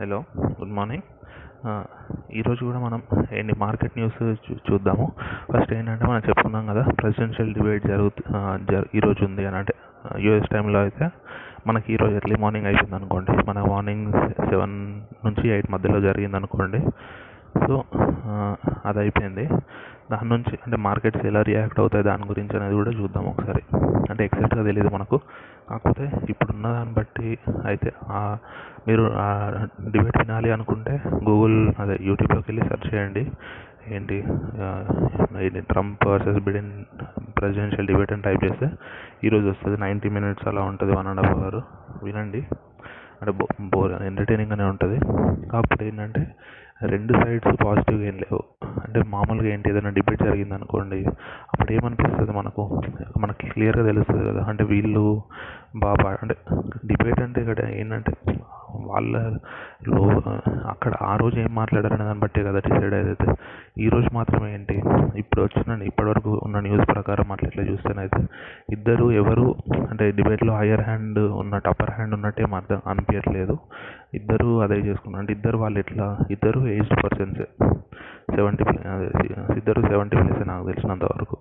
Hello good morning. ఈరోజు కూడా మనం ఏంటి మార్కెట్ న్యూస్ చూ చూద్దాము. ఫస్ట్ ఏంటంటే మనం చెప్పుకున్నాం కదా ప్రెసిడెన్షియల్ డిబేట్ జరుగుతు జ ఈరోజు ఉంది అని. అంటే యూఎస్ టైంలో అయితే మనకి ఈరోజు ఎర్లీ మార్నింగ్ అయిపోయింది అనుకోండి. మన మార్నింగ్ సెవెన్ నుంచి ఎయిట్ మధ్యలో జరిగింది అనుకోండి. సో అది అయిపోయింది. దాని నుంచి అంటే మార్కెట్స్ ఎలా రియాక్ట్ అవుతాయి దాని గురించి అనేది కూడా చూద్దాం ఒకసారి. అంటే ఎగ్జాక్ట్గా తెలియదు మనకు. కాకపోతే ఇప్పుడున్న దాన్ని బట్టి అయితే మీరు డిబేట్ వినాలి అనుకుంటే గూగుల్ అదే యూట్యూబ్లోకి వెళ్ళి సెర్చ్ చేయండి. ఏంటి ఏంటి Trump versus Biden presidential debate అని టైప్ చేస్తే ఈరోజు వస్తుంది నైంటీ మినిట్స్ అలా ఉంటుంది వన్ అండ్ హాఫ్ అవర్. వినండి. అంటే బో బోర్ ఎంటర్టైనింగ్గానే ఉంటుంది. కాకపోతే ఏంటంటే రెండు సైడ్స్ పాజిటివ్గా ఏం లేవు. అంటే మామూలుగా ఏంటి ఏదైనా డిబేట్ జరిగింది అనుకోండి అప్పుడు ఏమనిపిస్తుంది మనకు? మనకి క్లియర్గా తెలుస్తుంది కదా. అంటే వీళ్ళు బాగా అంటే డిబేట్ అంటే ఇక్కడ ఏంటంటే వాళ్ళ లో అక్కడ ఆ రోజు ఏం మాట్లాడారనే దాన్ని బట్టే కదా డిసైడ్ అయ్యేది ఈ రోజు మాత్రం ఏంటి? ఇప్పుడు వచ్చిన ఇప్పటివరకు ఉన్న న్యూస్ ప్రకారం అట్లా ఇట్లా చూస్తేనైతే ఇద్దరు ఎవరు అంటే డిబేట్లో హయ్యర్ హ్యాండ్ ఉన్నట్టు అప్పర్ హ్యాండ్ ఉన్నట్టు ఏం అర్థం అనిపించట్లేదు ఇద్దరు అదే చేసుకున్నారు. అంటే ఇద్దరు వాళ్ళు ఎట్లా? ఇద్దరు ఏజ్డ్ పర్సన్సే సెవెంటీ అదే ఇద్దరు సెవెంటీ ప్లస్ నాకు తెలిసినంత వరకు.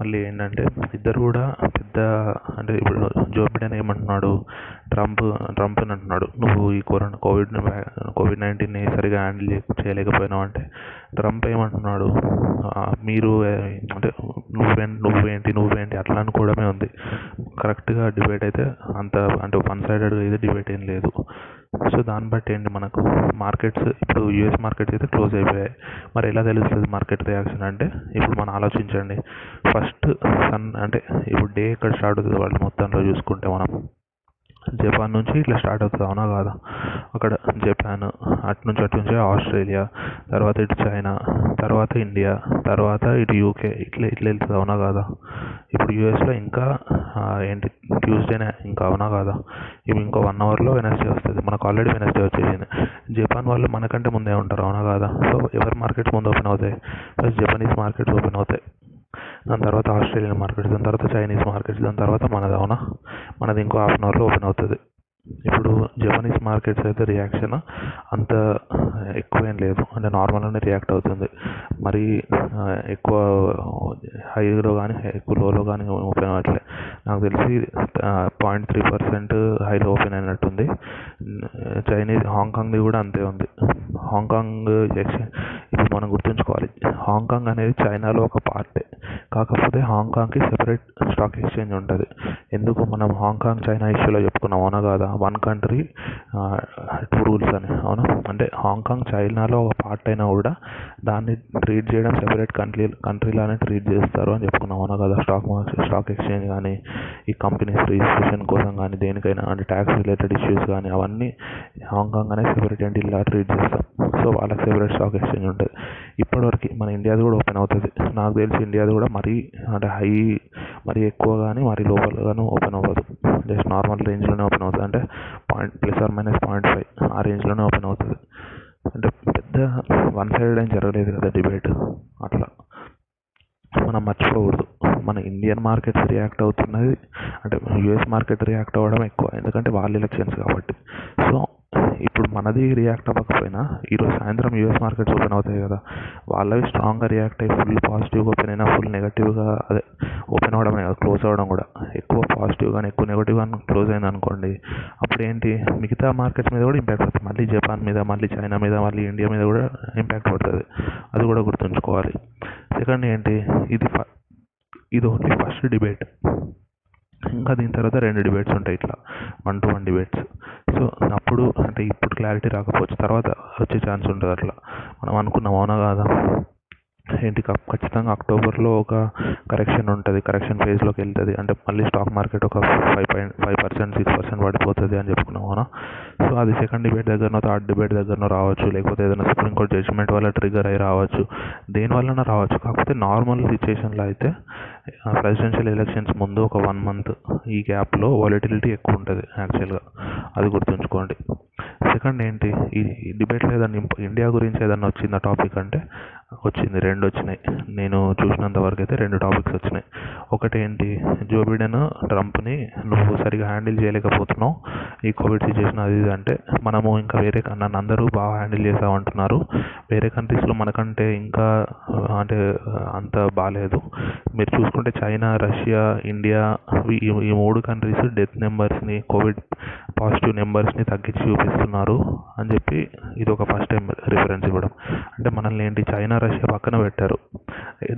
మళ్ళీ ఏంటంటే ఇద్దరు కూడా పెద్ద అంటే ఇప్పుడు జో బిడెన్ ఏమంటున్నాడు? ట్రంప్ ట్రంప్ అని అంటున్నాడు. నువ్వు ఈ కరోనా కోవిడ్ కోవిడ్ నైన్టీన్ని సరిగా హ్యాండిల్ చేయలేకపోయినావు అంటే ట్రంప్ ఏమంటున్నాడు? మీరు అంటే నువ్వే నువ్వేంటి నువ్వేంటి అట్లా అనుకోవడమే ఉంది. కరెక్ట్గా డిబేట్ అయితే అంత అంటే వన్ సైడెడ్గా అయితే డిబేట్ ఏం లేదు. సో దాన్ని బట్టి ఏంటి మనకు మార్కెట్స్ ఇప్పుడు యూఎస్ మార్కెట్స్ అయితే క్లోజ్ అయిపోయాయి. మరి ఎలా తెలుస్తుంది మార్కెట్ రియాక్షన్ అంటే ఇప్పుడు మనం ఆలోచించండి. ఫస్ట్ సన్ అంటే ఇప్పుడు డే ఎక్కడ స్టార్ట్ అవుతుంది వాళ్ళు మొత్తంలో చూసుకుంటే మనం? జపాన్ నుంచి ఇట్లా స్టార్ట్ అవుతుంది అవునా కాదా? అక్కడ జపాన్ అటు నుంచి అటు నుంచి ఆస్ట్రేలియా తర్వాత ఇటు చైనా తర్వాత ఇండియా తర్వాత ఇటు యూకే ఇట్లా ఇట్లా వెళ్తుంది అవునా కాదా? ఇప్పుడు యూఎస్లో ఇంకా ఏంటి ట్యూస్డేనే ఇంకా అవునా కాదా? ఇవి ఇంకో వన్ అవర్లో వెనస్డే వస్తుంది మనకు ఆల్రెడీ వెనస్డే వచ్చేసింది. జపాన్ వాళ్ళు మనకంటే ముందే ఉంటారు అవునా కాదా? సో ఎవరి మార్కెట్స్ ముందు ఓపెన్ అవుతాయి? ఫస్ట్ జపనీస్ మార్కెట్స్ ఓపెన్ అవుతాయి. దాని తర్వాత ఆస్ట్రేలియన్ మార్కెట్స్ దాని తర్వాత చైనీస్ మార్కెట్స్ దాని తర్వాత మనది అవునా? మనది ఇంకో హాఫ్ అన్ అవర్లో ఓపెన్ అవుతుంది. ఇప్పుడు జపనీస్ మార్కెట్స్ అయితే రియాక్షన్ అంత ఎక్కువ ఏం లేదు. అంటే నార్మల్గానే రియాక్ట్ అవుతుంది. మరి ఎక్కువ హైలో కానీ ఎక్కువ లోలో కానీ ఓపెన్ అవ్వట్లే. నాకు తెలిసి పాయింట్ త్రీ పర్సెంట్ హైలో ఓపెన్ అయినట్టుంది. చైనీస్ హాంకాంగ్ది కూడా అంతే ఉంది. హాంకాంగ్ ఎక్స్చేంజ్ ఇప్పుడు మనం గుర్తుంచుకోవాలి. హాంకాంగ్ అనేది చైనాలో ఒక పార్టే కాకపోతే హాంకాంగ్కి సెపరేట్ స్టాక్ ఎక్స్చేంజ్ ఉంటుంది. ఎందుకు మనం హాంకాంగ్ చైనా ఇష్యూలో చెప్పుకున్నాం అవునా కాదా? వన్ కంట్రీ టూ రూల్స్ అని అవునా? అంటే హాంకాంగ్ చైనాలో ఒక పార్ట్ అయినా కూడా దాన్ని ట్రీట్ చేయడం సెపరేట్ కంట్రీ కంట్రీలానే ట్రీట్ చేస్తారు అని చెప్పుకున్నాం అవునా కదా? స్టాక్ మార్కెట్ స్టాక్ ఎక్స్చేంజ్ కానీ ఈ కంపెనీస్ రిజిస్ట్రేషన్ కోసం కానీ దేనికైనా అంటే ట్యాక్స్ రిలేటెడ్ ఇష్యూస్ కానీ అవన్నీ హాంకాంగ్ అనే సెపరేట్ ఎంటిటీలా ట్రీట్ చేస్తాం. సో వాళ్ళకి సెపరేట్ స్టాక్ ఎక్స్చేంజ్ ఉంటుంది. ఇప్పటివరకు మన ఇండియాది కూడా ఓపెన్ అవుతుంది. నాకు తెలిసి ఇండియాది కూడా మరీ అంటే హై మరీ ఎక్కువ కానీ మరీ లోపల కానీ ఓపెన్ అవ్వదు. జస్ట్ నార్మల్ రేంజ్లోనే ఓపెన్ అవుతుంది. అంటే point plus or minus point five ఆ రేంజ్లోనే ఓపెన్ అవుతుంది. అంటే పెద్ద వన్ సైడ్ ఏం జరగలేదు కదా డిబేట్. అట్లా. మనం మర్చిపోకూడదు. మన ఇండియన్ మార్కెట్స్ రియాక్ట్ అవుతున్నది. అంటే యూఎస్ మార్కెట్ రియాక్ట్ అవ్వడం ఎక్కువ. ఎందుకంటే వాళ్ళు ఎలక్షన్స్ కాబట్టి. సో ఇప్పుడు మనది రియాక్ట్ అవ్వకపోయినా ఈరోజు సాయంత్రం యూఎస్ మార్కెట్స్ ఓపెన్ అవుతాయి కదా. వాళ్ళవి స్ట్రాంగ్గా రియాక్ట్ అయ్యి ఫుల్ పాజిటివ్గా ఓపెన్ అయినా ఫుల్ నెగటివ్గా అదే ఓపెన్ అవ్వడమే కాదు క్లోజ్ అవ్వడం కూడా. ఎక్కువ పాజిటివ్ కానీ ఎక్కువ నెగటివ్ కానీ క్లోజ్ అయింది అనుకోండి అప్పుడు ఏంటి? మిగతా మార్కెట్స్ మీద కూడా ఇంపాక్ట్ పడుతుంది మళ్ళీ జపాన్ మీద మళ్ళీ చైనా మీద మళ్ళీ ఇండియా మీద కూడా ఇంపాక్ట్ పడుతుంది. అది కూడా గుర్తుంచుకోవాలి. సెకండ్ ఏంటి? ఇది ఇది ఓన్లీ ఫస్ట్ డిబేట్ ఇంకా దీని తర్వాత రెండు డిబేట్స్ ఉంటాయి ఇట్లా. One to one debates so అప్పుడు అంటే ఇప్పుడు క్లారిటీ రాకపోవచ్చు. తర్వాత వచ్చే ఛాన్స్ ఉంటుంది అట్లా. మనం అనుకున్నాం అవునా కాదా? ఏంటి ఖచ్చితంగా అక్టోబర్లో ఒక కరెక్షన్ ఉంటుంది. కరెక్షన్ ఫేజ్లోకి వెళ్తుంది. అంటే మళ్ళీ స్టాక్ మార్కెట్ ఒక five point five percent six percent పడిపోతుంది అని చెప్పుకున్నాం అవునా? సో అది సెకండ్ డిబేట్ దగ్గరనో థర్డ్ డిబేట్ దగ్గరనో రావచ్చు. లేకపోతే ఏదైనా సుప్రీంకోర్టు జడ్జిమెంట్ వల్ల ట్రిగర్ అయి రావచ్చు. దేని రావచ్చు. కాకపోతే నార్మల్ సిచ్యుయేషన్లో అయితే ప్రెసిడెన్షియల్ ఎలక్షన్స్ ముందు ఒక వన్ మంత్ ఈ గ్యాప్లో వాలిటిలిటీ ఎక్కువ ఉంటుంది యాక్చువల్గా అది గుర్తుంచుకోండి. సెకండ్ ఏంటి? ఈ డిబేట్లో ఏదైనా ఇండియా గురించి ఏదైనా వచ్చిందా టాపిక్ అంటే వచ్చింది రెండు వచ్చినాయి. నేను చూసినంత వరకు అయితే రెండు టాపిక్స్ వచ్చినాయి. ఒకటి ఏంటి జో బిడెన్ ట్రంప్ని నువ్వు సరిగా హ్యాండిల్ చేయలేకపోతున్నావు. ఈ కోవిడ్ సిచ్యువేషన్ అది ఇది అంటే మనము ఇంకా వేరే నన్ను అందరూ బాగా హ్యాండిల్ చేసావు అంటున్నారు వేరే కంట్రీస్లో మనకంటే ఇంకా అంటే అంత బాగాలేదు మీరు చూసుకుంటే చైనా రష్యా ఇండియా ఈ ఈ మూడు కంట్రీస్ డెత్ నెంబర్స్ని కోవిడ్ పాజిటివ్ నెంబర్స్ని తగ్గించి చూపిస్తున్నారు అని చెప్పి ఇది ఒక ఫస్ట్ టైం రిఫరెన్స్ ఇవ్వడం. అంటే మనల్ని ఏంటి చైనా రష్యా పక్కన పెట్టారు.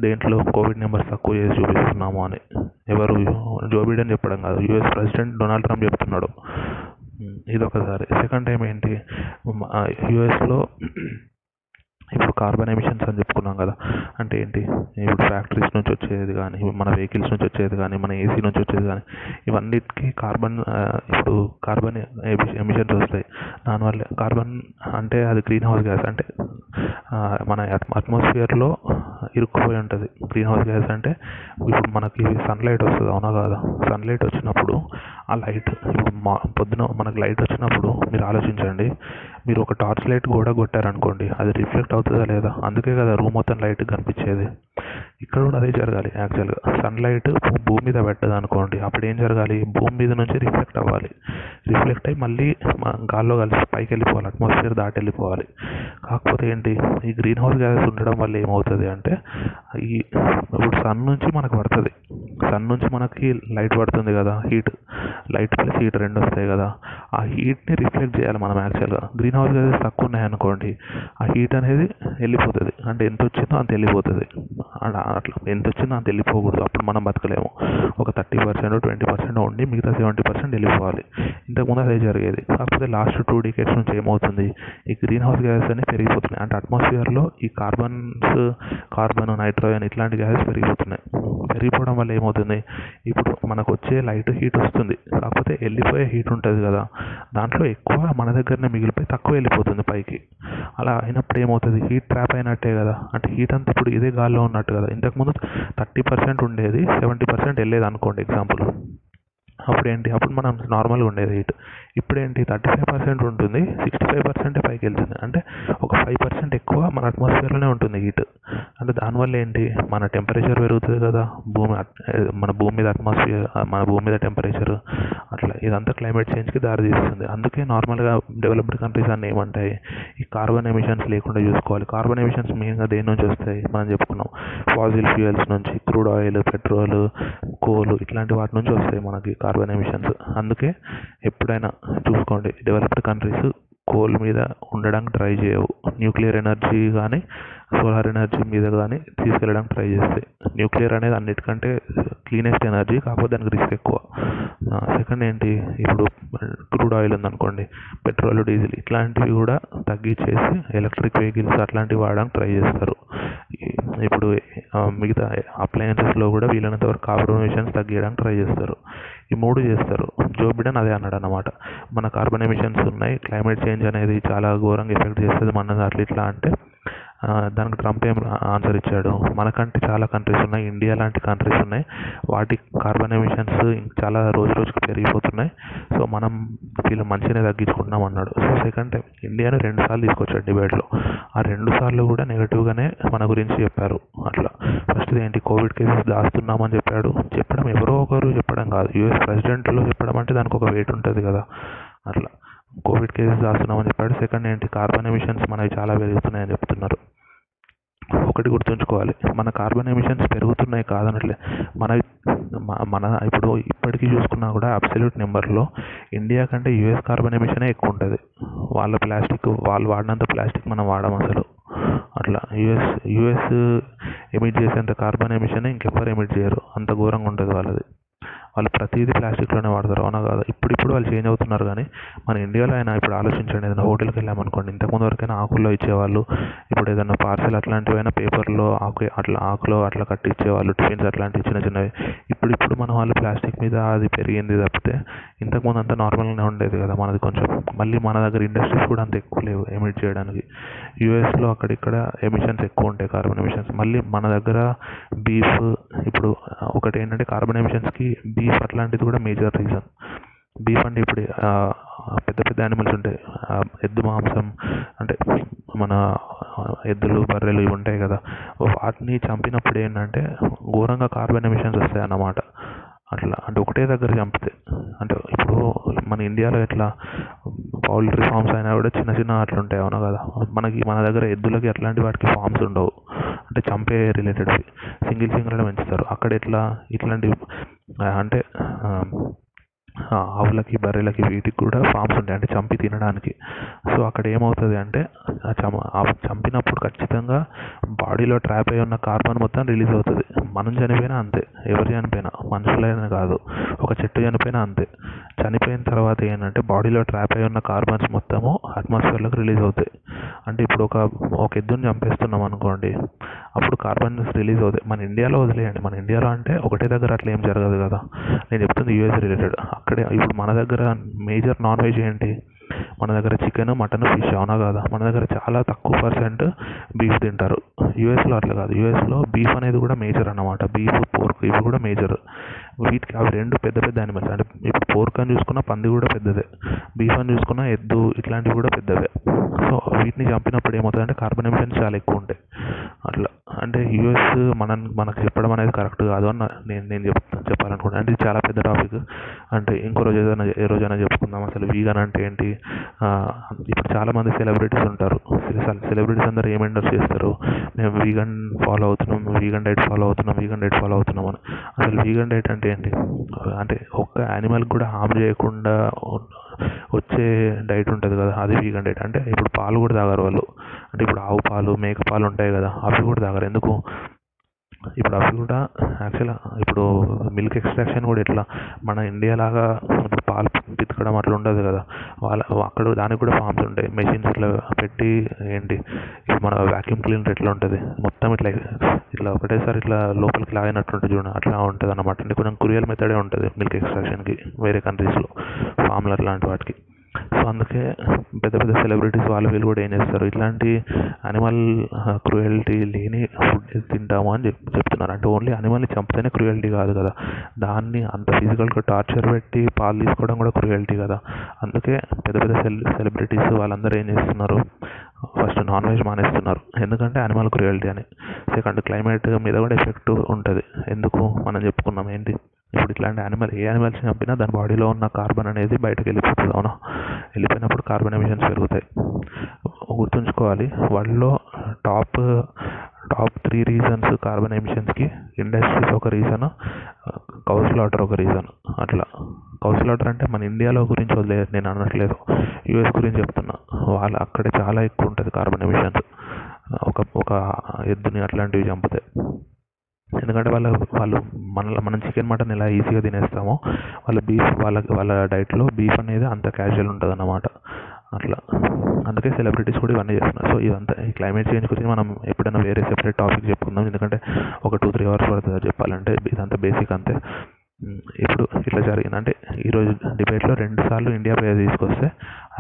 దేంట్లో కోవిడ్ నెంబర్స్ తక్కువ చేసి చూపిస్తున్నాము అని. ఎవరు? జో బిడెన్ చెప్పడం కాదు. యూఎస్ ప్రెసిడెంట్ డొనాల్డ్ ట్రంప్ చెప్తున్నాడు. ఇదొకసారి. ఇది ఒకసారి సెకండ్ టైం ఏంటి యూఎస్లో ఇప్పుడు కార్బన్ ఎమిషన్స్ అని చెప్పుకున్నాం కదా. అంటే ఏంటి? ఇప్పుడు ఫ్యాక్టరీస్ నుంచి వచ్చేది కానీ మన వెహికల్స్ నుంచి వచ్చేది కానీ మన ఏసీ నుంచి వచ్చేది కానీ ఇవన్నిటికీ కార్బన్ ఇప్పుడు కార్బన్ ఎమిషన్స్ వస్తాయి. దానివల్ల కార్బన్ అంటే అది గ్రీన్ హౌస్ గ్యాస్ అంటే మన అట్మాస్ఫియర్లో ఇరుక్కుపోయి ఉంటుంది. గ్రీన్ హౌస్ గ్యాస్ అంటే ఇప్పుడు మనకి సన్లైట్ వస్తుంది అవునా కాదా? సన్లైట్ వచ్చినప్పుడు ఆ లైట్ మా పొద్దున మనకు లైట్ వచ్చినప్పుడు మీరు ఆలోచించండి. మీరు ఒక టార్చ్ లైట్ కూడా కొట్టారనుకోండి అది రిఫ్లెక్ట్ అవుతుందా లేదా? అందుకే కదా రూమ్ మొత్తం లైట్ కనిపించేది. ఇక్కడ కూడా అదే జరగాలి యాక్చువల్గా సన్లైట్ భూమి మీద పెట్టదు అనుకోండి. అప్పుడు ఏం జరగాలి? భూమి మీద నుంచి రిఫ్లెక్ట్ అవ్వాలి. రిఫ్లెక్ట్ అయ్యి మళ్ళీ మన గాల్లో కలిసి పైకి వెళ్ళిపోవాలి. అట్మాస్ఫియర్ దాటి వెళ్ళిపోవాలి. కాకపోతే ఏంటి? ఈ గ్రీన్ హౌస్ గ్యాసెస్ ఉండడం వల్ల ఏమవుతుంది అంటే ఈ ఇప్పుడు సన్ నుంచి మనకు పడుతుంది. సన్ నుంచి మనకి లైట్ పడుతుంది కదా హీట్ లైట్ ప్లస్ హీట్ రెండు వస్తాయి కదా. ఆ హీట్ని రిఫ్లెక్ట్ చేయాలి మనం యాక్చువల్గా గ్రీన్ హౌస్ గ్యాసెస్ తక్కువ ఉన్నాయనుకోండి ఆ హీట్ అనేది వెళ్ళిపోతుంది. అంటే ఎంత వచ్చిందో అంత వెళ్ళిపోతుంది. అలా అట్లా. ఎంత వచ్చిందో అంత వెళ్ళిపోకూడదు అప్పుడు మనం బతకలేము. ఒక థర్టీ పర్సెంట్ ట్వంటీ పర్సెంట్ ఉండి మిగతా సెవెంటీ పర్సెంట్ వెళ్ళిపోవాలి. ఇంతకుముందు అదే జరిగేది. కాకపోతే లాస్ట్ టూ డికేట్స్ నుంచి ఏమవుతుంది? ఈ గ్రీన్ హౌస్ గ్యాసెస్ అనేవి పెరిగిపోతున్నాయి. అంటే అట్మాస్ఫియర్లో ఈ కార్బన్స్ కార్బన్ నైట్రోజన్ ఇట్లాంటి గ్యాసెస్ పెరిగిపోతున్నాయి. పెరిగిపోవడం వల్ల ఏమవుతుంది? ఇప్పుడు మనకు వచ్చే లైట్ హీట్ వస్తుంది. కాకపోతే వెళ్ళిపోయే హీట్ ఉంటుంది కదా. దాంట్లో ఎక్కువ మన దగ్గరనే మిగిలిపోయి తక్కువ వెళ్ళిపోతుంది పైకి. అలా అయినప్పుడు ఏమవుతుంది? హీట్ ట్రాప్ అయినట్టే కదా. అంటే హీట్ అంతా ఇప్పుడు ఇదే గాల్లో ఉన్నట్టు కదా. ఇంతకుముందు థర్టీ పర్సెంట్ ఉండేది సెవెంటీ పర్సెంట్ వెళ్ళేది అనుకోండి ఎగ్జాంపుల్. అప్పుడు ఏంటి అప్పుడు మనం నార్మల్గా ఉండేది హీట్. ఇప్పుడేంటి థర్టీ ఫైవ్ పర్సెంట్ ఉంటుంది సిక్స్టీ ఫైవ్ పర్సెంటే పైకి వెళ్తుంది. అంటే ఒక ఫైవ్ పర్సెంట్ ఎక్కువ మన అట్మాస్ఫియర్లోనే ఉంటుంది హీట్ అంటే దానివల్ల ఏంటి మన టెంపరేచర్ పెరుగుతుంది కదా భూమి మన భూమి మీద అట్మాస్ఫియర్ మన భూమి మీద టెంపరేచర్ అట్లా ఇదంతా క్లైమేట్ చేంజ్కి దారితీస్తుంది. అందుకే నార్మల్గా డెవలప్డ్ కంట్రీస్ అన్నీ ఏమంటాయి? ఈ కార్బన్ ఎమిషన్స్ లేకుండా చూసుకోవాలి. కార్బన్ ఎమిషన్స్ మెయిన్గా దేని నుంచి వస్తాయి? మనం చెప్పుకున్నాం. ఫాజిల్ ఫ్యూయల్స్ నుంచి క్రూడ్ ఆయిల్ పెట్రోల్ కోల్ ఇట్లాంటి వాటి నుంచి వస్తాయి మనకి కార్బన్ ఎమిషన్స్. అందుకే ఎప్పుడైనా చూసుకోండి. డెవలప్డ్ కంట్రీస్ కోల్ మీద ఉండడానికి ట్రై చేయవు. న్యూక్లియర్ ఎనర్జీ కానీ సోలార్ ఎనర్జీ మీద కానీ తీసుకెళ్ళడానికి ట్రై చేస్తాయి న్యూక్లియర్ అనేది అన్నిటికంటే క్లీనెస్ట్ ఎనర్జీ కాకపోతే దానికి రిస్క్ ఎక్కువ. సెకండ్ ఏంటి? ఇప్పుడు క్రూడ్ ఆయిల్ ఉందనుకోండి పెట్రోల్ డీజిల్ ఇట్లాంటివి కూడా తగ్గించేసి ఎలక్ట్రిక్ వెహికల్స్ అట్లాంటివి వాడడానికి ట్రై చేస్తారు. ఇప్పుడు మిగతా అప్లయన్సెస్లో కూడా వీలైనంత వరకు కార్బన్ ఎమిషన్స్ తగ్గించడానికి ట్రై చేస్తారు. ఈ మూడు చేస్తారు. జో బిడెన్ అదే అన్నాడు అనమాట మన కార్బన్ ఎమిషన్స్ ఉన్నాయి క్లైమేట్ చేంజ్ అనేది చాలా ఘోరంగా ఎఫెక్ట్ చేస్తుంది మన అట్లా ఇట్లా అంటే దానికి ట్రంప్ ఏం ఆన్సర్ ఇచ్చాడు. మనకంటే చాలా కంట్రీస్ ఉన్నాయి. ఇండియా లాంటి కంట్రీస్ ఉన్నాయి. వాటి కార్బన్ ఎమిషన్స్ చాలా రోజు రోజుకి పెరిగిపోతున్నాయి. సో మనం వీళ్ళు మంచిగానే తగ్గించుకుంటున్నాం అన్నాడు. సో సెకండ్ టైం ఇండియాని రెండు సార్లు తీసుకొచ్చాడు డిబేట్లో ఆ రెండు సార్లు కూడా నెగిటివ్గానే మన గురించి చెప్పారు. అట్లా. ఫస్ట్ ఏంటి? కోవిడ్ కేసెస్ దాస్తున్నామని చెప్పాడు. చెప్పడం ఎవరో ఒకరు చెప్పడం కాదు. యూఎస్ ప్రెసిడెంట్లో చెప్పడం అంటే దానికి ఒక వెయిట్ ఉంటుంది కదా. అట్లా. కోవిడ్ కేసెస్ రాస్తున్నామని చెప్పాడు సెకండ్ ఏంటి? కార్బన్ ఎమిషన్స్ మనవి చాలా పెరుగుతున్నాయని చెప్తున్నారు. ఒకటి గుర్తుంచుకోవాలి. మన కార్బన్ ఎమిషన్స్ పెరుగుతున్నాయి కాదనట్లే. మన మన ఇప్పుడు ఇప్పటికీ చూసుకున్నా కూడా అబ్సల్యూట్ నెంబర్లో ఇండియా కంటే యూఎస్ కార్బన్ ఎమిషనే ఎక్కువ ఉంటుంది. వాళ్ళ ప్లాస్టిక్ వాళ్ళు వాడినంత ప్లాస్టిక్ మనం వాడము అసలు. అట్లా యూఎస్ యూఎస్ ఎమిట్ చేసేంత కార్బన్ ఎమిషన్ ఇంకెవ్వరు ఎమిట్ చేయరు. అంత ఘోరంగా ఉంటుంది వాళ్ళది. వాళ్ళు ప్రతిదీ ప్లాస్టిక్లోనే వాడతారు. అవునా కాదు? ఇప్పుడు ఇప్పుడు వాళ్ళు చేంజ్ అవుతున్నారు కానీ మన ఇండియాలో అయినా ఇప్పుడు ఆలోచించండి. ఏదైనా హోటల్కి వెళ్ళామనుకోండి ఇంతకుముందు వరకైనా ఆకుల్లో ఇచ్చేవాళ్ళు ఇప్పుడు ఏదైనా పార్సెల్ అట్లాంటివైనా పేపర్లో ఆకు అట్లా ఆకులో అట్లా కట్టి ఇచ్చేవాళ్ళు టిఫిన్స్ అట్లాంటివి చిన్న చిన్నవి. ఇప్పుడు ఇప్పుడు మన వాళ్ళు ప్లాస్టిక్ మీద అది పెరిగింది తప్పితే ఇంతకుముందు అంతా నార్మల్గానే ఉండేది కదా మనది కొంచెం. మళ్ళీ మన దగ్గర ఇండస్ట్రీస్ కూడా అంత ఎక్కువ లేవు ఎమిట్ చేయడానికి. యూఎస్లో అక్కడిక్కడ ఎమిషన్స్ ఎక్కువ ఉంటాయి కార్బన్ ఎమిషన్స్. మళ్ళీ మన దగ్గర బీఫ్ ఇప్పుడు ఒకటి ఏంటంటే కార్బన్ ఎమిషన్స్కి బీఫ్ అట్లాంటిది కూడా మేజర్ రీజన్. బీఫ్ అంటే ఇప్పుడు పెద్ద పెద్ద యానిమల్స్ ఉంటాయి ఎద్దు మాంసం అంటే మన ఎద్దులు బర్రెలు ఇవి ఉంటాయి కదా వాటిని చంపినప్పుడు ఏంటంటే ఘోరంగా కార్బన్ ఎమిషన్స్ వస్తాయి అన్నమాట. అట్లా అంటే ఒకటే దగ్గర చంపితే అంటే ఇప్పుడు మన ఇండియాలో ఎట్లా పౌల్ట్రీ ఫార్మ్స్ అయినా కూడా చిన్న చిన్న అట్లా ఉంటాయి అవునా కదా? మనకి మన దగ్గర ఎద్దులకి అట్లాంటి వాటికి ఫార్మ్స్ ఉండవు. అంటే చంపే రిలేటెడ్వి సింగిల్ సింగిల్గా పెంచుతారు. అక్కడ ఎట్లా ఇట్లాంటి అంటే ఆవులకి బర్రెలకి వీటికి కూడా ఫార్మ్స్ ఉంటాయి. అంటే చంపి తినడానికి. సో అక్కడ ఏమవుతుంది అంటే చంపినప్పుడు ఖచ్చితంగా బాడీలో ట్రాప్ అయి ఉన్న కార్బన్ మొత్తం రిలీజ్ అవుతుంది. మనం చనిపోయినా అంతే. ఎవరు చనిపోయినా మనుషులైనా కాదు. ఒక చెట్టు చనిపోయినా అంతే. చనిపోయిన తర్వాత ఏంటంటే బాడీలో ట్రాప్ అయి ఉన్న కార్బన్స్ మొత్తము అట్మాస్ఫియర్లోకి రిలీజ్ అవుతాయి. అంటే ఇప్పుడు ఒక ఒక ఎద్దుని చంపేస్తున్నాం అనుకోండి అప్పుడు కార్బన్స్ రిలీజ్ అవుతాయి. మన ఇండియాలో వదిలేయండి. మన ఇండియాలో అంటే ఒకటే దగ్గర అట్లా ఏం జరగదు కదా. నేను చెప్తుంది యూఎస్ రిలేటెడ్ అక్కడే ఇప్పుడు మన దగ్గర మేజర్ నాన్ వెజ్ ఏంటి? మన దగ్గర చికెన్ మటన్ ఫిష్ అవునా కదా? మన దగ్గర చాలా తక్కువ పర్సెంట్ బీఫ్ తింటారు. యూఎస్లో అట్లా కాదు. యూఎస్లో బీఫ్ అనేది కూడా మేజర్ అన్నమాట. బీఫ్ పోర్క్ ఇవి కూడా మేజర్ వీటికి అవి రెండు పెద్ద పెద్ద యానిమల్స్ అంటే ఇప్పుడు పోర్క్ అని చూసుకున్న పంది కూడా పెద్దదే. బీఫ్ అని చూసుకున్న ఎద్దు ఇట్లాంటివి కూడా పెద్దవే. సో వీటిని చంపినప్పుడు ఏమవుతుందంటే కార్బన్ ఎమిషన్స్ చాలా ఎక్కువ ఉంటాయి. అట్లా. అంటే యూఎస్ మన మనకు చెప్పడం అనేది కరెక్ట్ కాదు అని నేను నేను చెప్ చెప్పాలనుకుంటున్నాను అంటే ఇది చాలా పెద్ద టాపిక్ అంటే ఇంకో రోజు ఏదైనా ఏ రోజైనా చెప్పుకుందాం. అసలు వీగన్ అంటే ఏంటి? ఇప్పుడు చాలామంది సెలబ్రిటీస్ ఉంటారు. సెలబ్రిటీస్ అందరూ ఏం ఎండర్స్ చేస్తారు? మేము వీగన్ ఫాలో అవుతున్నాం వీగన్ డైట్ ఫాలో అవుతున్నాం వీగన్ డైట్ ఫాలో అవుతున్నాం అని. అసలు వీగన్ డైట్ అంటే ఏంటి? అంటే ఒక్క యానిమల్కి కూడా హామ్ చేయకుండా వచ్చే డైట్ ఉంటుంది కదా అది వీగన్ డైట్ అంటే ఇప్పుడు పాలు కూడా తాగరు వాళ్ళు. అంటే ఇప్పుడు ఆవు పాలు మేక పాలు ఉంటాయి కదా అవి కూడా తాగరు. ఎందుకు? ఇప్పుడు అవి కూడా యాక్చువల్గా ఇప్పుడు మిల్క్ ఎక్స్ట్రాక్షన్ కూడా ఎట్లా? మన ఇండియా లాగా ఇప్పుడు పాలు పితకడం అట్లా ఉండదు కదా. వాళ్ళ అక్కడ దానికి కూడా ఫార్మ్స్ ఉంటాయి. మెషిన్స్ ఇట్లా పెట్టి ఏంటి? ఇప్పుడు మన వ్యాక్యూమ్ క్లీనర్ ఎట్లా ఉంటుంది? మొత్తం ఇట్లా ఇట్లా ఒకటేసారి ఇట్లా లోపలికి లాగినట్టు ఉంటుంది చూడండి అట్లా ఉంటుంది అన్నమాట అంటే కొంచెం కురియల్ మెథడే ఉంటుంది మిల్క్ ఎక్స్ట్రాక్షన్కి వేరే కంట్రీస్లో ఫార్మ్లర్ లాంటి వాటికి. సో అందుకే పెద్ద పెద్ద సెలబ్రిటీస్ వాళ్ళు వీళ్ళు కూడా ఏం చేస్తారు? ఇట్లాంటి అనిమల్ క్రూయల్టీ లేని ఫుడ్ తింటాము అని చెప్ చెప్తున్నారు. అంటే ఓన్లీ అనిమల్ని చంపితేనే క్రూయల్టీ కాదు కదా. దాన్ని అంత ఫిజికల్గా టార్చర్ పెట్టి పాలు తీసుకోవడం కూడా క్రూయల్టీ కదా. అందుకే పెద్ద పెద్ద సెల్ సెలబ్రిటీస్ వాళ్ళందరూ ఏం చేస్తున్నారు? ఫస్ట్ నాన్ వెజ్ మానేస్తున్నారు. ఎందుకంటే అనిమల్ క్రూయల్టీ అని. సెకండ్ క్లైమేట్ మీద కూడా ఎఫెక్ట్ ఉంటుంది. ఎందుకు? మనం చెప్పుకున్నాం ఏంటి? ఇప్పుడు ఇట్లాంటి యానిమల్ ఏ యానిమల్స్ చంపినా దాని బాడీలో ఉన్న కార్బన్ అనేది బయటకు వెళ్ళిపోతుంది అవునా? వెళ్ళిపోయినప్పుడు కార్బన్ ఎమిషన్స్ పెరుగుతాయి. గుర్తుంచుకోవాలి వాళ్ళలో top top three reasons carbon ఎమిషన్స్కి industries ఒక రీజన్ కౌస్ లాటర్ ఒక రీజన్ అట్లా. కౌస్ లాటర్ అంటే మన ఇండియాలో గురించి వదిలేదు నేను అనట్లేదు. యూఎస్ గురించి చెప్తున్నా. వాళ్ళ అక్కడే చాలా ఎక్కువ ఉంటుంది కార్బన్ ఎమిషన్స్ ఒక ఒక ఎద్దుని అట్లాంటివి చంపుతాయి ఎందుకంటే వాళ్ళ వాళ్ళు మన మనం చికెన్ మటన్ ఎలా ఈజీగా తినేస్తామో వాళ్ళ బీఫ్ వాళ్ళ వాళ్ళ డైట్లో బీఫ్ అనేది అంత క్యాజువల్ ఉంటుంది అన్నమాట అట్లా. అందుకే సెలబ్రిటీస్ కూడా ఇవన్నీ చేస్తున్నారు. సో ఇదంతా ఈ క్లైమేట్ చేంజ్ గురించి మనం ఎప్పుడైనా వేరే సెపరేట్ టాపిక్ చెప్పుకుందాం. ఎందుకంటే ఒక టూ త్రీ అవర్స్ పడుతుంది చెప్పాలంటే ఇదంతా బేసిక్ అంతే. ఇప్పుడు ఇట్లా జరిగింది. అంటే ఈరోజు డిబేట్లో రెండు సార్లు ఇండియా పేరు తీసుకొస్తే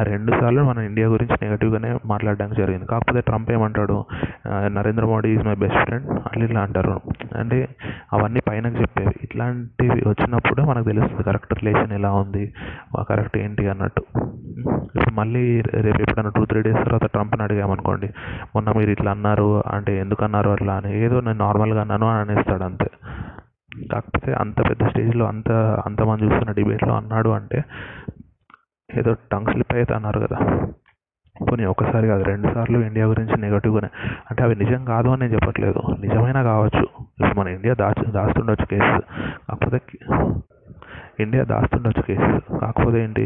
ఆ రెండు సార్లు మన ఇండియా గురించి నెగిటివ్గానే మాట్లాడడానికి జరిగింది. కాకపోతే ట్రంప్ ఏమంటాడు? Narendra Modi is my best friend అని ఇలా అంటారు. అంటే అవన్నీ పైన చెప్పేవి. ఇట్లాంటివి వచ్చినప్పుడు మనకు తెలుస్తుంది కరెక్ట్ రిలేషన్ ఎలా ఉంది కరెక్ట్ ఏంటి అన్నట్టు. ఇప్పుడు మళ్ళీ రేపు ఎప్పుడైనా టూ త్రీ డేస్ తర్వాత ట్రంప్ని అడిగామనుకోండి మొన్న మీరు ఇట్లా అన్నారు అంటే ఎందుకు అన్నారు అట్లా? అని ఏదో నేను నార్మల్గా అన్నాను అని అనేస్తాడు అంతే. కాకపోతే అంత పెద్ద స్టేజ్లో అంత అంతమంది చూస్తున్న డిబేట్లో అన్నాడు అంటే ఏదో టంగ్ స్లిప్ అయితే అన్నారు కదా. పోనీ ఒకసారి కాదు రెండు సార్లు ఇండియా గురించి నెగటివ్గానే అంటే అవి నిజం కాదు అని నేను చెప్పట్లేదు. నిజమైనా కావచ్చు. ఇప్పుడు మన ఇండియా దాచి దాస్తుండొచ్చు కేసు కాకపోతే ఇండియా దాస్తుండొచ్చు కేసు కాకపోతే ఏంటి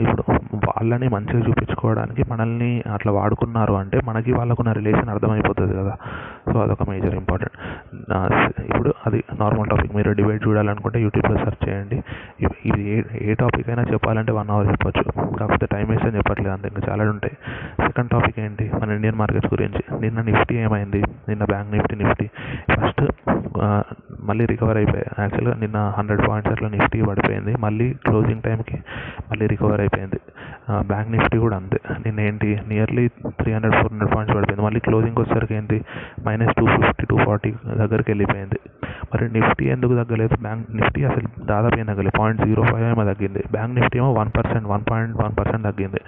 ఇప్పుడు వాళ్ళని మంచిగా చూపించుకోవడానికి మనల్ని అట్లా వాడుకున్నారు అంటే మనకి వాళ్ళకున్న రిలేషన్ అర్థమైపోతుంది కదా. సో అదొక మేజర్ ఇంపార్టెంట్ ఇప్పుడు అది నార్మల్ టాపిక్ మీరు డిబేట్ చూడాలనుకుంటే యూట్యూబ్లో సెర్చ్ చేయండి. ఇది ఏ ఏ టాపిక్ అయినా చెప్పాలంటే వన్ అవర్ చెప్పొచ్చు. కాకపోతే టైం వేస్ట్ అని చెప్పట్లేదు అంతే. ఇంకా చాలా ఉంటాయి. సెకండ్ టాపిక్ ఏంటి? మన ఇండియన్ మార్కెట్స్ గురించి. నిన్న నిఫ్టీ ఏమైంది? నిన్న బ్యాంక్ నిఫ్టీ నిఫ్టీ ఫస్ట్ మళ్ళీ రికవర్ అయిపోయాయి యాక్చువల్గా నిన్న హండ్రెడ్ పాయింట్స్ అట్లా నిఫ్టీ పడిపోయింది. మళ్ళీ క్లోజింగ్ టైంకి మళ్ళీ రికవర్ అయిపోయింది. బ్యాంక్ నిఫ్టీ కూడా అంతే. నిన్న ఏంటి nearly three hundred four hundred points పడిపోయింది. మళ్ళీ క్లోజింగ్ వచ్చేసరికి ఏంటి minus two fifty two forty దగ్గరికి వెళ్ళిపోయింది. మరి నిఫ్టీ ఎందుకు తగ్గలేదు? బ్యాంక్ నిఫ్టీ అసలు దాదాపు ఏం తగ్గలేదు. పాయింట్ జీరో ఫైవ్ ఏమో తగ్గింది. బ్యాంక్ నిఫ్టీ ఏమో one percent one point one percent తగ్గింది.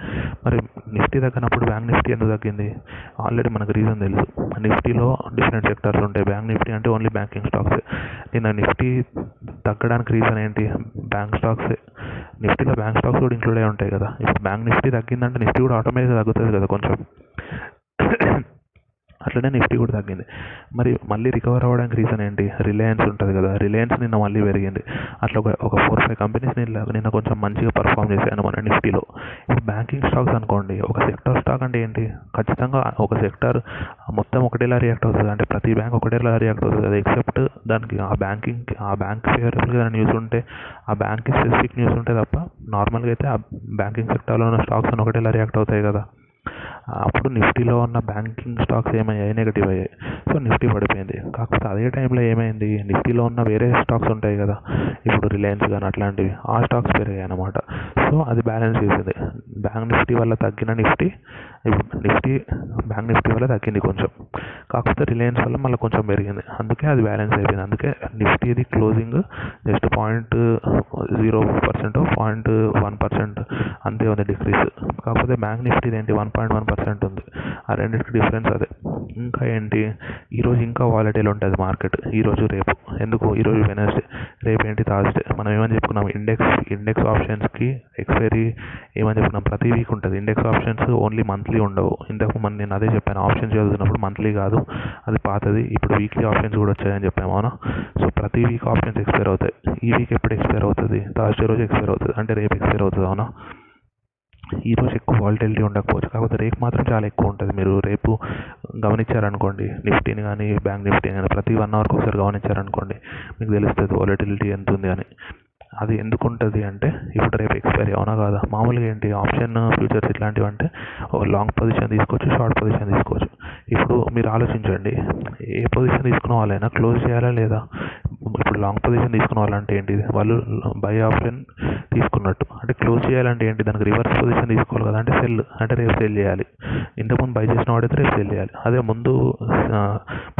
మరి నిఫ్టీ తగ్గినప్పుడు బ్యాంక్ నిఫ్టీ ఎందుకు తగ్గింది? ఆల్రెడీ మనకు రీజన్ తెలుసు. నిఫ్టీలో డిఫరెంట్ సెక్టర్స్ ఉంటాయి. బ్యాంక్ నిఫ్టీ అంటే ఓన్లీ బ్యాంకింగ్ స్టాక్స్ నిన్న నిఫ్టీ తగ్గడానికి రీజన్ ఏంటి? బ్యాంక్ స్టాక్స్ నిఫ్టీలో బ్యాంక్ స్టాక్స్ కూడా ఇంక్లూడ్ అయి ఉంటాయి కదా. ఇప్పుడు బ్యాంక్ నిఫ్టీ తగ్గిందంటే నిఫ్టీ కూడా ఆటోమేటిక్గా తగ్గుతుంది కదా కొంచెం. అట్లనే నిఫ్టీ కూడా తగ్గింది. మరి మళ్ళీ రికవర్ అవ్వడానికి రీజన్ ఏంటి? రిలయన్స్ ఉంటుంది కదా. రిలయన్స్ నిన్న మళ్ళీ పెరిగింది. అట్లా ఒక ఒక ఫోర్ ఫైవ్ కంపెనీస్ నిన్న నిన్న కొంచెం మంచిగా పర్ఫామ్ చేశాను మన నిఫ్టీలో ఇప్పుడు బ్యాంకింగ్ స్టాక్స్ అనుకోండి ఒక సెక్టర్ స్టాక్ అంటే ఏంటి? ఖచ్చితంగా ఒక సెక్టర్ మొత్తం ఒకటేలా రియాక్ట్ అవుతుంది. అంటే ప్రతి బ్యాంక్ ఒకటేలా రియాక్ట్ అవుతుంది కదా ఎక్సెప్ట్ దానికి ఆ బ్యాంకింగ్ ఆ బ్యాంక్ ఫేవరబుల్గా న్యూస్ ఉంటే ఆ బ్యాంక్ స్పెసిఫిక్ న్యూస్ ఉంటే తప్ప నార్మల్గా అయితే ఆ బ్యాంకింగ్ సెక్టర్లో ఉన్న స్టాక్స్ అని ఒకటేలా రియాక్ట్ అవుతాయి కదా. అప్పుడు నిఫ్టీలో ఉన్న బ్యాంకింగ్ స్టాక్స్ ఏమయ్యాయి? నెగిటివ్ అయ్యాయి. సో నిఫ్టీ పడిపోయింది. కాకపోతే అదే టైంలో ఏమైంది? నిఫ్టీలో ఉన్న వేరే స్టాక్స్ ఉంటాయి కదా. ఇప్పుడు రిలయన్స్ కానీ అట్లాంటివి. ఆ స్టాక్స్ పెరిగాయి అనమాట సో అది బ్యాలెన్స్ చేసింది. బ్యాంక్ నిఫ్టీ వల్ల తగ్గిన నిఫ్టీ ఇప్పుడు నిఫ్టీ బ్యాంక్ నిఫ్టీ వల్ల తగ్గింది కొంచెం. కాకపోతే రిలయన్స్ వల్ల మళ్ళీ కొంచెం పెరిగింది. అందుకే అది బ్యాలెన్స్ అయిపోయింది. అందుకే నిఫ్టీది closing just point zero percent point one percent అంతే ఉంది డిక్రీస్ కాకపోతే బ్యాంక్ నిఫ్టీది ఏంటి? వన్ పాయింట్ వన్ పర్సెంట్ ఉంది. ఆ రెండింటికి డిఫరెన్స్ అదే. ఇంకా ఏంటి? ఈరోజు ఇంకా వాలటైల్ ఉంటుంది మార్కెట్ ఈరోజు రేపు. ఎందుకు? ఈరోజు వెనస్డే రేపు ఏంటి? థర్స్డే మనం ఏమని చెప్పుకున్నాం? ఇండెక్స్ ఇండెక్స్ ఆప్షన్స్కి ఎక్స్పైరీ ఏమని చెప్పుకున్నాం? ప్రతి వీక్ ఉంటుంది. ఇండెక్స్ ఆప్షన్స్ ఓన్లీ మంత్లీ ఉండవు. ఇంతకు మన నేను అదే చెప్పాను. ఆప్షన్స్ చదువుతున్నప్పుడు మంత్లీ కాదు. అది పాతది. ఇప్పుడు వీక్లీ ఆప్షన్స్ కూడా వచ్చాయని చెప్పాము. అవునా? సో ప్రతి వీక్ ఆప్షన్స్ ఎక్స్పైర్ అవుతాయి. ఈ వీక్ ఎప్పుడు ఎక్స్పైర్ అవుతుంది? థర్స్డే రోజు ఎక్స్పైర్ అవుతుంది. అంటే రేపు ఎక్స్పైర్ అవుతుంది. అవునా? ఈరోజు ఎక్కువ వాలిటిలిటీ ఉండకపోవచ్చు. కాకపోతే రేపు మాత్రం చాలా ఎక్కువ ఉంటుంది. మీరు రేపు గమనించారనుకోండి నిఫ్టీని కానీ బ్యాంక్ నిఫ్టీని కానీ ప్రతి వన్ అవర్కి ఒకసారి గమనించారనుకోండి మీకు తెలుస్తుంది వాలిటిలిటీ ఎంత ఉంది అని. అది ఎందుకు ఉంటుంది అంటే ఇప్పుడు రేపు ఎక్స్పైరీ అవునా కాదా? మామూలుగా ఏంటి? ఆప్షన్ ఫ్యూచర్స్ ఇట్లాంటివి అంటే లాంగ్ పొజిషన్ తీసుకోవచ్చు షార్ట్ పొజిషన్ తీసుకోవచ్చు. ఇప్పుడు మీరు ఆలోచించండి. ఏ పొజిషన్ తీసుకున్న వాళ్ళైనా క్లోజ్ చేయాలా లేదా? ఇప్పుడు లాంగ్ పొజిషన్ తీసుకున్న వాళ్ళంటే ఏంటి వాళ్ళు బై ఆప్షన్ తీసుకున్నట్టు. అంటే క్లోజ్ చేయాలంటే ఏంటి? దానికి రివర్స్ పొజిషన్ తీసుకోవాలి కదా. అంటే సెల్ అంటే రేపు సెల్ చేయాలి. ఇంతకుముందు బై చేసిన వాడైతే రేపు సెల్ చేయాలి. అదే ముందు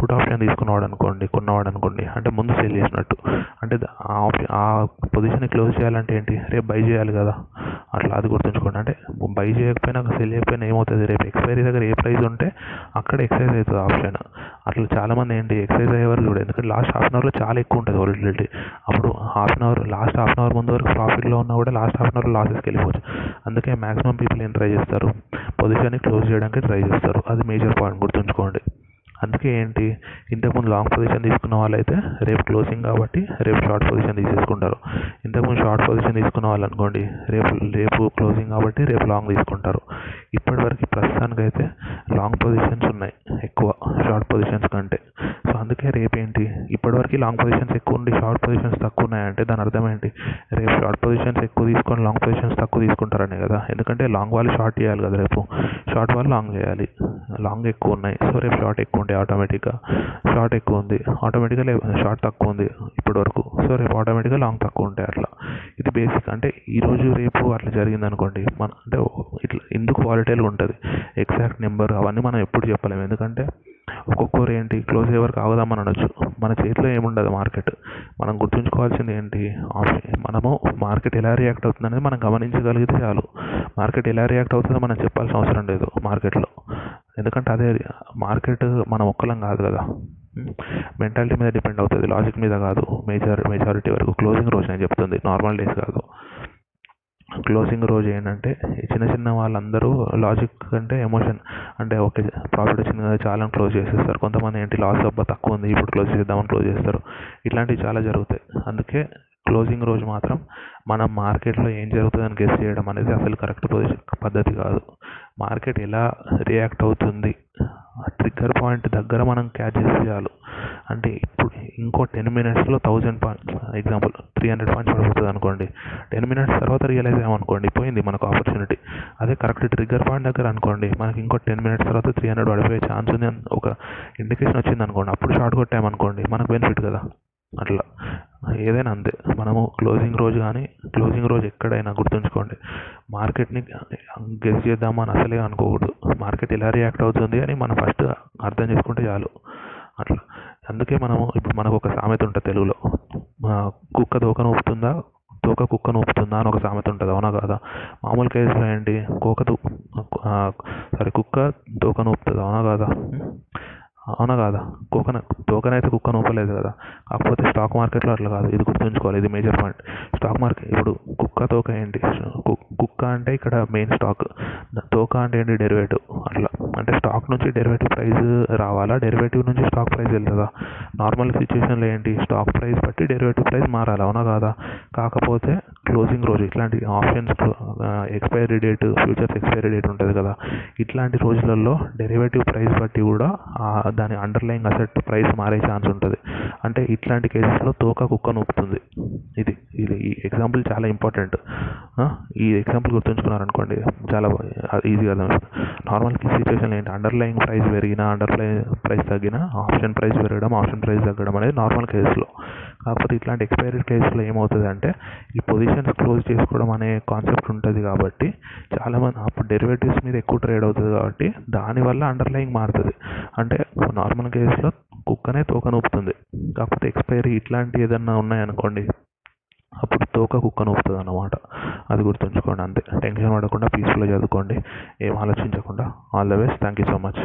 పుట్ ఆప్షన్ తీసుకున్నవాడు అనుకోండి కొన్నవాడు అనుకోండి. అంటే ముందు సెల్ చేసినట్టు. అంటే ఆ ఆప్షన్ ఆ పొజిషన్ క్లోజ్ చేయాలంటే ఏంటి? రేపు బై చేయాలి కదా. అట్లా అది గుర్తుంచుకోండి. అంటే బై చేయకపోయినా సెల్ చేయకపోయినా ఏమవుతుంది? రేపు ఎక్స్పైరీ దగ్గర ఏ ప్రైస్ ఉంటే అక్కడ ఎక్సైజ్ అవుతుంది ఆప్షన్ అట్లా చాలామంది ఏంటి ఎక్సైజ్ అయ్యేవారు చూడండి ఎందుకంటే లాస్ట్ హాఫ్ అన్ అవర్లో చాలా ఎక్కువ ఉంటుంది వాలిటిలిటీ అప్పుడు half an hour last half an hour ముందు వరకు ప్రాఫిట్లో ఉన్నా కూడా లాస్ట్ హాఫ్ అన్ అవర్ లాసెస్కి వెళ్ళిపోవచ్చు. అందుకే మ్యాక్సిమం పీపుల్ ఏం ట్రై చేస్తారు? పొజిషన్ని క్లోజ్ చేయడానికి ట్రై చేస్తారు. అది మేజర్ పాయింట్ గుర్తుంచుకోండి. అందుకే ఏంటి ఇంతకుముందు లాంగ్ పొజిషన్ తీసుకున్న వాళ్ళైతే రేపు క్లోజింగ్ కాబట్టి రేపు షార్ట్ పొజిషన్ తీసేసుకుంటారు. ఇంతకుముందు షార్ట్ పొజిషన్ తీసుకున్న వాళ్ళు అనుకోండి రేపు రేపు క్లోజింగ్ కాబట్టి రేపు లాంగ్ తీసుకుంటారు. ఇప్పటివరకు ప్రస్తుతానికి అయితే లాంగ్ పొజిషన్స్ ఉన్నాయి ఎక్కువ షార్ట్ పొజిషన్స్ కంటే. అందుకే రేపు ఏంటి ఇప్పటివరకు లాంగ్ పొజిషన్స్ ఎక్కువ ఉండి షార్ట్ పొజిషన్స్ తక్కువ ఉన్నాయంటే దాని అర్థం ఏంటి? రేపు షార్ట్ పొజిషన్స్ ఎక్కువ తీసుకొని లాంగ్ పొజిషన్స్ తక్కువ తీసుకుంటారనే కదా? ఎందుకంటే లాంగ్ వాళ్ళు షార్ట్ చేయాలి కదా రేపు. షార్ట్ వాళ్ళు లాంగ్ చేయాలి. లాంగ్ ఎక్కువ ఉన్నాయి. సో రేపు షార్ట్ ఎక్కువ ఉంటాయి ఆటోమేటిక్గా షార్ట్ ఎక్కువ ఉంది. ఆటోమేటిక్గా షార్ట్ తక్కువ ఉంది ఇప్పటివరకు. సో రేపు ఆటోమేటిక్గా లాంగ్ తక్కువ ఉంటాయి అట్లా. ఇది బేసిక్ అంటే ఈరోజు రేపు అట్లా జరిగింది అనుకోండి మన అంటే ఇట్లా ఎందుకు వాలిటైల్గా ఉంటుంది? ఎగ్జాక్ట్ నెంబర్ అవన్నీ మనం ఎప్పుడు చెప్పలేము. ఎందుకంటే ఒక్కొక్కరు ఏంటి క్లోజ్ అయ్యే వరకు ఆగుదామని అనొచ్చు. మన చేతిలో ఏముండదు మార్కెట్ మనం గుర్తుంచుకోవాల్సింది ఏంటి మనము మార్కెట్ ఎలా రియాక్ట్ అవుతుంది అనేది మనం గమనించగలిగితే చాలు. మార్కెట్ ఎలా రియాక్ట్ అవుతుందో మనం చెప్పాల్సిన అవసరం లేదు మార్కెట్లో ఎందుకంటే అదే మార్కెట్ మనం ఒక్కలం కాదు కదా. మెంటాలిటీ మీద డిపెండ్ అవుతుంది లాజిక్ మీద కాదు. మేజర్ మెజారిటీ వరకు క్లోజింగ్ రోజు నేను చెప్తుంది నార్మల్ డేస్ కాదు. క్లోజింగ్ రోజు ఏంటంటే చిన్న చిన్న వాళ్ళందరూ లాజిక్ అంటే ఎమోషన్ అంటే ఓకే ప్రాఫిట్ వచ్చింది కదా చాలా క్లోజ్ చేసేస్తారు. కొంతమంది ఏంటి లాస్ అబ్బా తక్కువ ఉంది ఇప్పుడు క్లోజ్ చేద్దామని క్లోజ్ చేస్తారు. ఇట్లాంటివి చాలా జరుగుతాయి. అందుకే క్లోజింగ్ రోజు మాత్రం మనం మార్కెట్లో ఏం జరుగుతుందని గెస్ చేయడం అనేది అసలు కరెక్ట్ పద్ధతి కాదు. మార్కెట్ ఎలా రియాక్ట్ అవుతుంది ట్రిగ్గర్ పాయింట్ దగ్గర మనం క్యాచ్ చేసేయాలి అంటే ఇప్పుడు ఇంకో టెన్ మినిట్స్లో thousand points example three hundred points పడిపోతుంది అనుకోండి. టెన్ మినిట్స్ తర్వాత రియలైజ్ అయ్యామనుకోండి పోయింది మనకు ఆపర్చునిటీ అదే కరెక్ట్ ట్రిగ్గర్ పాయింట్ దగ్గర అనుకోండి మనకి ఇంకో టెన్ మినిట్స్ తర్వాత త్రీ హండ్రెడ్ పడిపోయే ఛాన్స్ ఉంది అని ఒక ఇండికేషన్ వచ్చింది అనుకోండి అప్పుడు షార్ట్ కొట్టామనుకోండి మనకు బెనిఫిట్ కదా. అట్లా. ఏదైనా అంతే. మనము క్లోజింగ్ రోజు కానీ క్లోజింగ్ రోజు ఎక్కడైనా గుర్తుంచుకోండి. మార్కెట్ని గెస్ చేద్దామని అసలే అనుకోకూడదు. మార్కెట్ ఎలా రియాక్ట్ అవుతుంది అని మనం ఫస్ట్ అర్థం చేసుకుంటే చాలు. అట్లా. అందుకే మనము ఇప్పుడు మనకు ఒక సామెత ఉంటుంది తెలుగులో. కుక్క తోకను ఊపుతుందా తోక కుక్కను ఊపుతుందా అని ఒక సామెత ఉంటుంది. అవునా కాదా? మామూలు కేసులో ఏంటి? కోక తో సారీ కుక్క తోకను ఊపుతుంది అవునా కాదా? అవునా కాదా? కుక్కన తోకనైతే కుక్క ఊపలేదు కదా. కాకపోతే స్టాక్ మార్కెట్లో అట్లా కాదు. ఇది గుర్తుంచుకోవాలి. ఇది మేజర్ పాయింట్ స్టాక్ మార్కెట్ ఇప్పుడు కుక్క తోక ఏంటి? కు- కుక్క అంటే ఇక్కడ మెయిన్ స్టాక్ తోక అంటే ఏంటి? డెరివేటివ్ అట్లా. అంటే స్టాక్ నుంచి డెరివేటివ్ ప్రైస్ రావాలా? డెరివేటివ్ నుంచి స్టాక్ ప్రైస్ వెళ్తుందా? నార్మల్ సిచ్యువేషన్లో ఏంటి? స్టాక్ ప్రైస్ బట్టి డెరివేటివ్ ప్రైస్ మారాలి. అవునా కాదా? కాకపోతే క్లోజింగ్ రోజు ఇట్లాంటి options expiry date futures expiry date ఉంటుంది కదా. ఇట్లాంటి రోజులలో డెరివేటివ్ ప్రైస్ బట్టి కూడా దాని అండర్లైన్ అసెట్ ప్రైస్ మారే ఛాన్స్ ఉంటుంది. అంటే ఇట్లాంటి కేసెస్లో తోక కుక్క నొప్పుతుంది. ఇది ఇది ఈ ఎగ్జాంపుల్ చాలా ఇంపార్టెంట్. ఈ ఎగ్జాంపుల్ గుర్తుంచుకున్నారనుకోండి చాలా ఈజీగా అర్థమవుతుంది నార్మల్ సిచ్యువేషన్ ఏంటి? అండర్లైన్ ప్రైస్ పెరిగినా అండర్లైన్ ప్రైస్ తగ్గినా ఆప్షన్ ప్రైస్ పెరగడం ఆప్షన్ ప్రైస్ తగ్గడం అనేది నార్మల్ కేసులో. కాకపోతే ఇట్లాంటి ఎక్స్పైరీ కేసులో ఏమవుతుంది అంటే ఈ పొజిషన్స్ క్లోజ్ చేసుకోవడం అనే కాన్సెప్ట్ ఉంటుంది కాబట్టి చాలామంది అప్పుడు డెరివేటివ్స్ మీద ఎక్కువ ట్రేడ్ అవుతుంది కాబట్టి దానివల్ల అండర్లయింగ్ మారుతుంది. అంటే నార్మల్ కేసులో కుక్కనే తోక నూపుతుంది కాకపోతే ఎక్స్పైరీ ఇట్లాంటి ఏదన్నా ఉన్నాయనుకోండి అప్పుడు తోక కుక్క నూపుతుంది అన్నమాట అది గుర్తుంచుకోండి అంతే. టెన్షన్ పడకుండా పీస్ఫుల్గా చదువుకోండి. ఏం ఆలోచించకుండా. All the best thank you so much